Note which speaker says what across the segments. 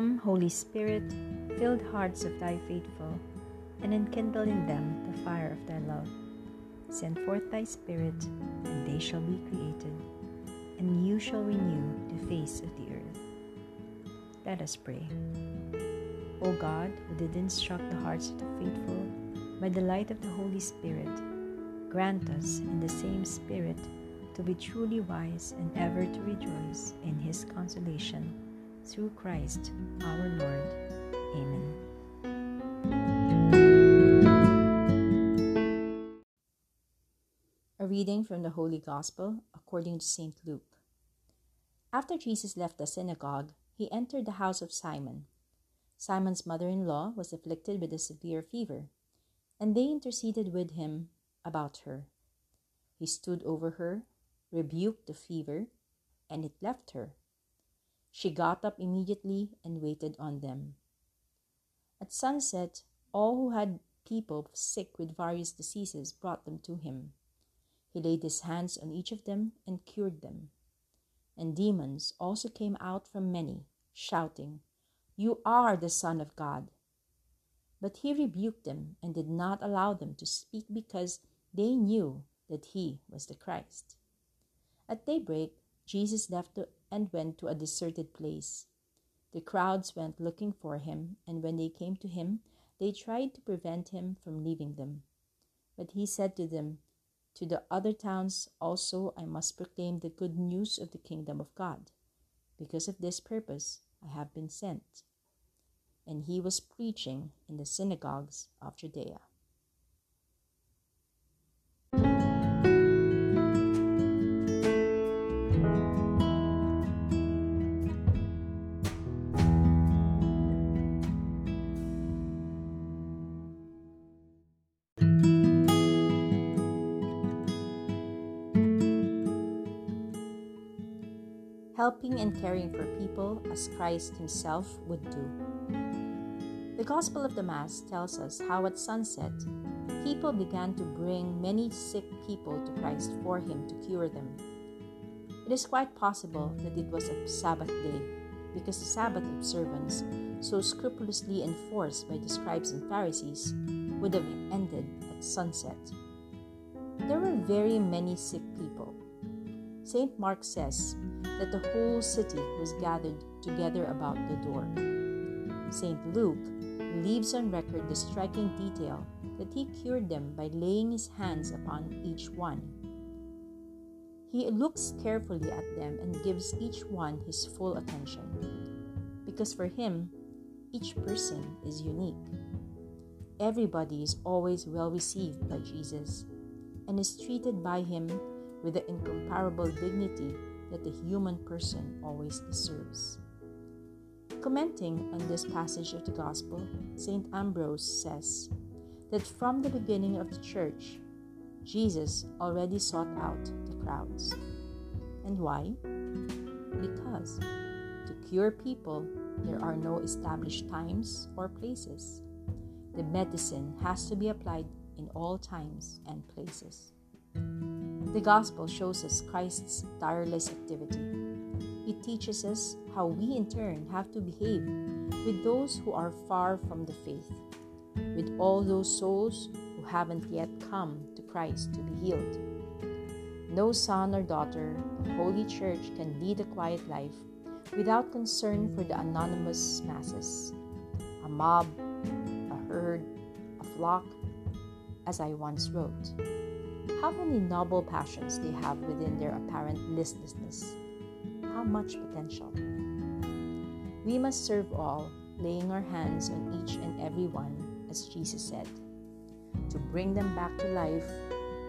Speaker 1: Come, Holy Spirit, fill the hearts of thy faithful, and enkindle in them the fire of thy love. Send forth thy Spirit, and they shall be created, and you shall renew the face of the earth. Let us pray. O God, who did instruct the hearts of the faithful by the light of the Holy Spirit, grant us in the same Spirit to be truly wise and ever to rejoice in his consolation through Christ our Lord. Amen. A reading from the Holy Gospel according to St. Luke. After Jesus left the synagogue, he entered the house of Simon. Simon's mother in law was afflicted with a severe fever, and they interceded with him about her. He stood over her, rebuked the fever, and it left her. She got up immediately and waited on them. At sunset, all who had people sick with various diseases brought them to him. He laid his hands on each of them and cured them. And demons also came out from many, shouting, You are the Son of God. But he rebuked them and did not allow them to speak because they knew that he was the Christ. At daybreak, Jesus left and went to a deserted place. The crowds went looking for him, and when they came to him, they tried to prevent him from leaving them. But he said to them, To the other towns also I must proclaim the good news of the kingdom of God. Because of this purpose I have been sent. And he was preaching in the synagogues of Judea. Helping and caring for people as Christ Himself would do. The Gospel of the Mass tells us how at sunset, people began to bring many sick people to Christ for Him to cure them. It is quite possible that it was a Sabbath day because the Sabbath observance, so scrupulously enforced by the scribes and Pharisees, would have ended at sunset. There were very many sick people. St. Mark says that the whole city was gathered together about the door. St. Luke leaves on record the striking detail that he cured them by laying his hands upon each one. He looks carefully at them and gives each one his full attention, because for him, each person is unique. Everybody is always well received by Jesus and is treated by him with the incomparable dignity that the human person always deserves. Commenting on this passage of the Gospel, St. Ambrose says that from the beginning of the church, Jesus already sought out the crowds. And why? Because to cure people, there are no established times or places. The medicine has to be applied in all times and places. The Gospel shows us Christ's tireless activity. It teaches us how we, in turn, have to behave with those who are far from the faith, with all those souls who haven't yet come to Christ to be healed. No son or daughter of Holy Church can lead a quiet life without concern for the anonymous masses, a mob, a herd, a flock, as I once wrote how many noble passions they have within their apparent listlessness. How much potential. We must serve all, laying our hands on each and every one, as Jesus said, to bring them back to life,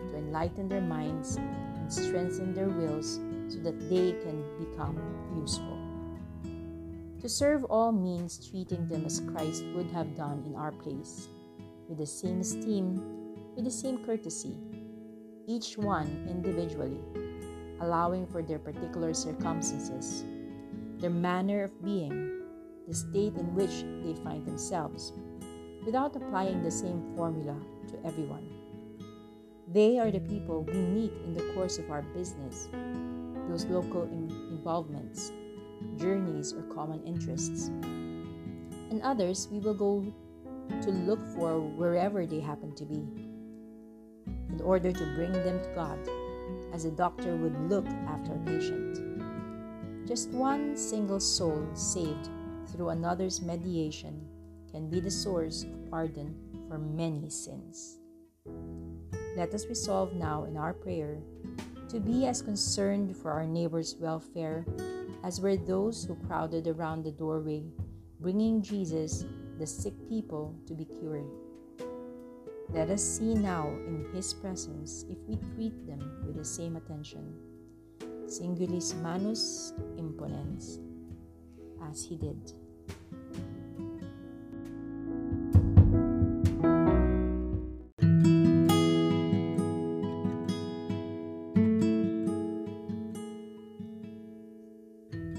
Speaker 1: to enlighten their minds, and strengthen their wills so that they can become useful. To serve all means treating them as Christ would have done in our place, with the same esteem, with the same courtesy, each one individually, allowing for their particular circumstances, their manner of being, the state in which they find themselves, without applying the same formula to everyone. They are the people we meet in the course of our business, those local in- involvements, journeys, or common interests. and others we will go to look for wherever they happen to be in order to bring them to God, as a doctor would look after a patient. Just one single soul saved through another's mediation can be the source of pardon for many sins. Let us resolve now in our prayer to be as concerned for our neighbor's welfare as were those who crowded around the doorway, bringing Jesus, the sick people, to be cured. Let us see now in His presence if we treat them with the same attention. Singulis manus imponens, as He did.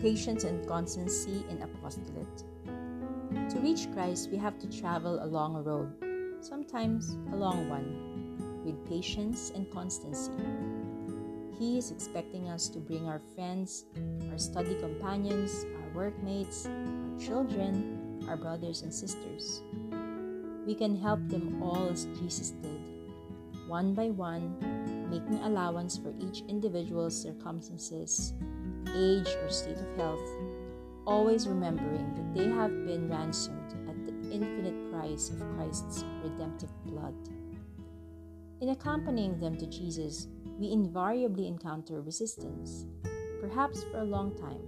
Speaker 1: patience and constancy in apostolate. To reach Christ, we have to travel along a road, sometimes a long one, with patience and constancy. He is expecting us to bring our friends, our study companions, our workmates, our children, our brothers and sisters. We can help them all as Jesus did, one by one, making allowance for each individual's circumstances age, or state of health, always remembering that they have been ransomed infinite price of Christ's redemptive blood. In accompanying them to Jesus, we invariably encounter resistance, perhaps for a long time.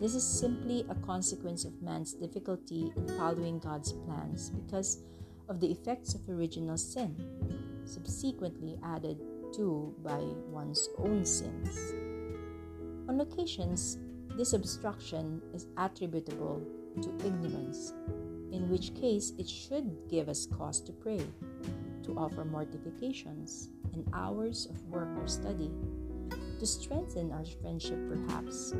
Speaker 1: This is simply a consequence of man's difficulty in following God's plans because of the effects of original sin, subsequently added to by one's own sins. On occasions, this obstruction is attributable to ignorance, in which case it should give us cause to pray, to offer mortifications and hours of work or study, to strengthen our friendship perhaps,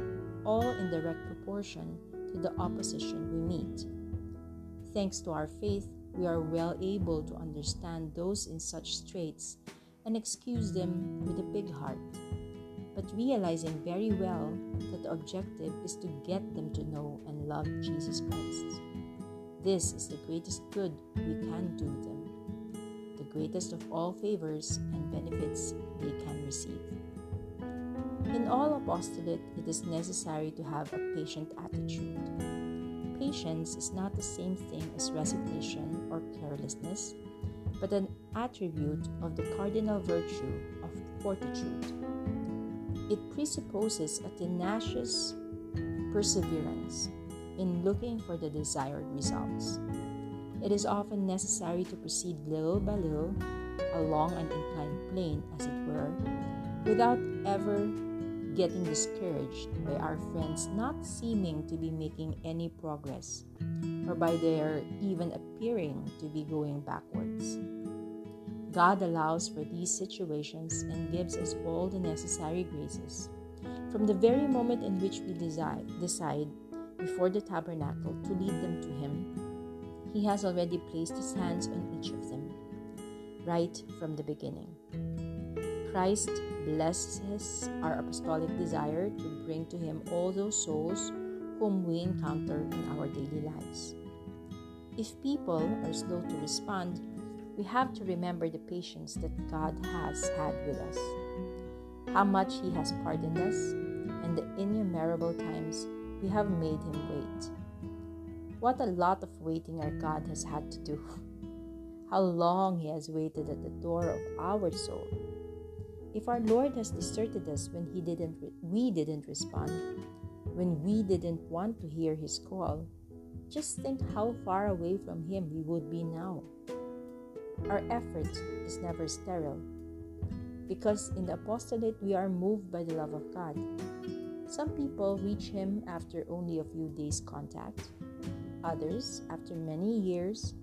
Speaker 1: all in direct proportion to the opposition we meet. Thanks to our faith, we are well able to understand those in such straits and excuse them with a big heart but realizing very well that the objective is to get them to know and love Jesus Christ. This is the greatest good we can do them, the greatest of all favors and benefits they can receive. In all apostolate, it is necessary to have a patient attitude. Patience is not the same thing as resignation or carelessness, but an attribute of the cardinal virtue of fortitude. It presupposes a tenacious perseverance in looking for the desired results. It is often necessary to proceed little by little along an inclined plane, as it were, without ever getting discouraged by our friends not seeming to be making any progress, or by their even appearing to be going backwards. God allows for these situations and gives us all the necessary graces. From the very moment in which we decide, decide before the tabernacle to lead them to Him, He has already placed His hands on each of them, right from the beginning. Christ blesses our apostolic desire to bring to Him all those souls whom we encounter in our daily lives. If people are slow to respond, we have to remember the patience that God has had with us, how much He has pardoned us, and the innumerable times we have made Him wait. What a lot of waiting our God has had to do. How long He has waited at the door of our soul. If our Lord has deserted us when He didn't, we didn't respond, when we didn't want to hear His call, just think how far away from Him we would be now. Our effort is never sterile. Because in the apostolate, we are moved by the love of God. Some people reach Him after only a few days' contact, others after many years.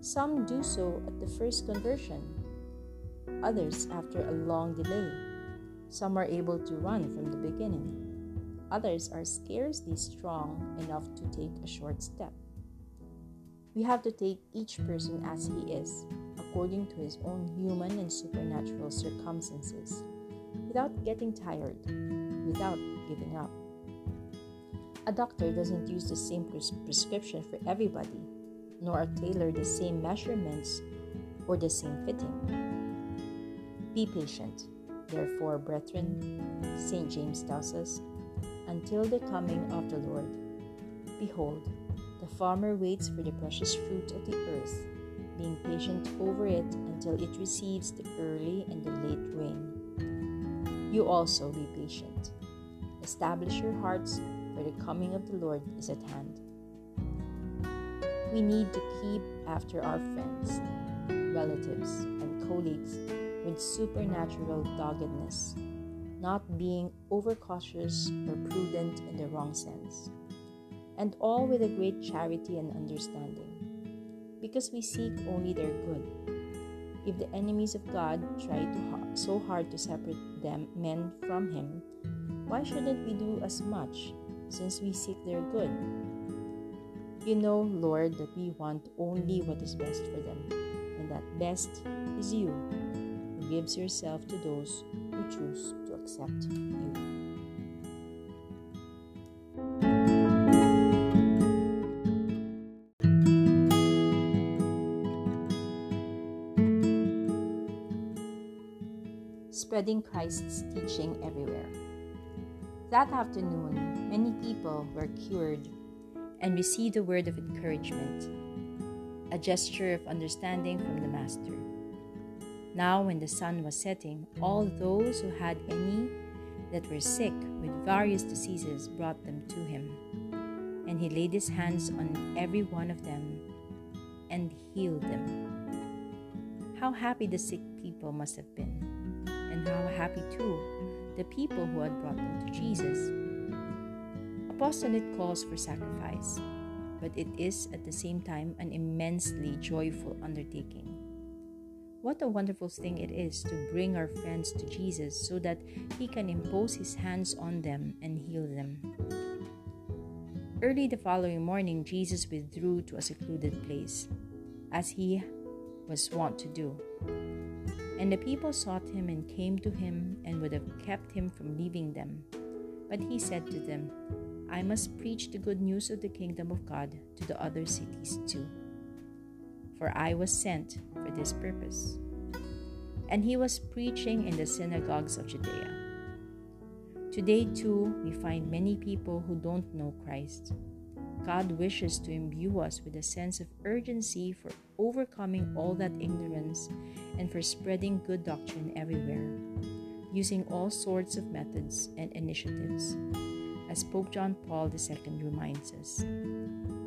Speaker 1: Some do so at the first conversion, others after a long delay. Some are able to run from the beginning. Others are scarcely strong enough to take a short step. We have to take each person as he is according to his own human and supernatural circumstances, without getting tired, without giving up. A doctor doesn't use the same pres- prescription for everybody, nor a tailor the same measurements or the same fitting. Be patient, therefore, brethren, St. James tells us, until the coming of the Lord. Behold, the farmer waits for the precious fruit of the earth, being patient over it until it receives the early and the late rain. You also be patient. Establish your hearts, for the coming of the Lord is at hand. We need to keep after our friends, relatives, and colleagues with supernatural doggedness, not being overcautious or prudent in the wrong sense, and all with a great charity and understanding, because we seek only their good. If the enemies of God try to ha- so hard to separate them men from Him, why shouldn't we do as much, since we seek their good? You know, Lord, that we want only what is best for them, and that best is you, who gives yourself to those who choose to accept you. Spreading Christ's teaching everywhere. That afternoon, many people were cured and received a word of encouragement, a gesture of understanding from the Master. Now, when the sun was setting, all those who had any that were sick with various diseases brought them to him. And he laid his hands on every one of them and healed them. How happy the sick people must have been, and how happy too the people who had brought them to Jesus. Apostolate calls for sacrifice, but it is at the same time an immensely joyful undertaking. What a wonderful thing it is to bring our friends to Jesus so that He can impose His hands on them and heal them. Early the following morning, Jesus withdrew to a secluded place, as He was wont to do. And the people sought Him and came to Him and would have kept Him from leaving them. But He said to them, I must preach the good news of the kingdom of God to the other cities too. For I was sent for this purpose. And he was preaching in the synagogues of Judea. Today, too, we find many people who don't know Christ. God wishes to imbue us with a sense of urgency for overcoming all that ignorance and for spreading good doctrine everywhere, using all sorts of methods and initiatives as Pope John Paul II reminds us.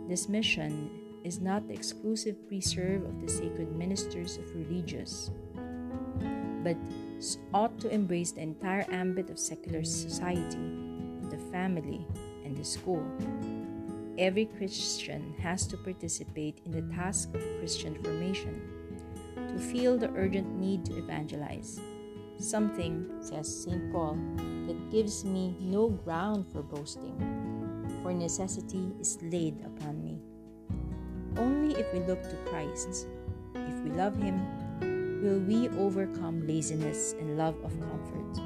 Speaker 1: This mission is not the exclusive preserve of the sacred ministers of religious, but ought to embrace the entire ambit of secular society, the family, and the school. Every Christian has to participate in the task of Christian formation, to feel the urgent need to evangelize. Something, says St. Paul, that gives me no ground for boasting, for necessity is laid upon me. Only if we look to Christ, if we love Him, will we overcome laziness and love of comfort.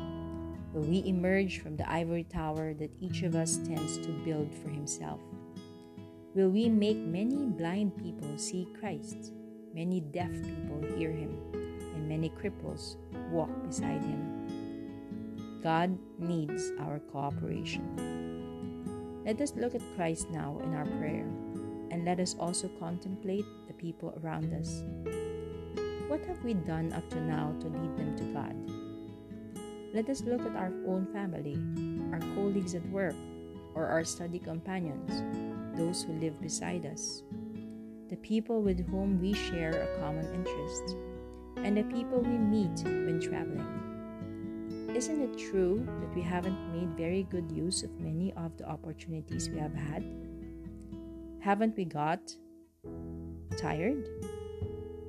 Speaker 1: Will we emerge from the ivory tower that each of us tends to build for himself? Will we make many blind people see Christ, many deaf people hear Him, and many cripples walk beside Him? God needs our cooperation. Let us look at Christ now in our prayer, and let us also contemplate the people around us. What have we done up to now to lead them to God? Let us look at our own family, our colleagues at work, or our study companions, those who live beside us, the people with whom we share a common interest, and the people we meet when traveling. Isn't it true that we haven't made very good use of many of the opportunities we have had? Haven't we got tired?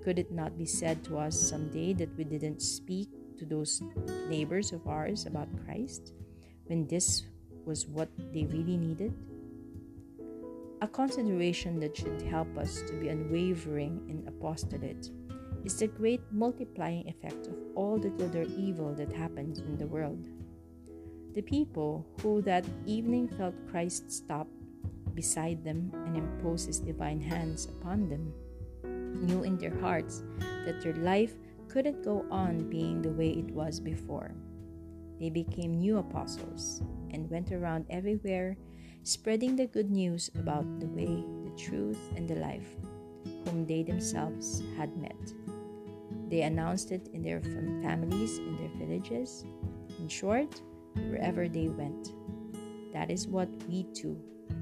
Speaker 1: Could it not be said to us someday that we didn't speak to those neighbors of ours about Christ when this was what they really needed? A consideration that should help us to be unwavering in apostolate is the great multiplying effect of all the good or evil that happens in the world. The people who that evening felt Christ stop beside them and impose his divine hands upon them knew in their hearts that their life couldn't go on being the way it was before. They became new apostles and went around everywhere spreading the good news about the way, the truth, and the life, whom they themselves had met. They announced it in their families, in their villages, in short, wherever they went. That is what we too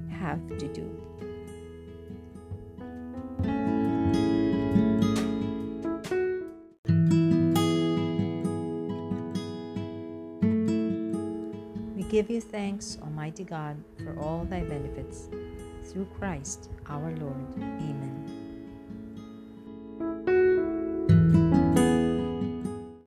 Speaker 1: have to do. Give you thanks, Almighty God, for all thy benefits. Through Christ our Lord. Amen.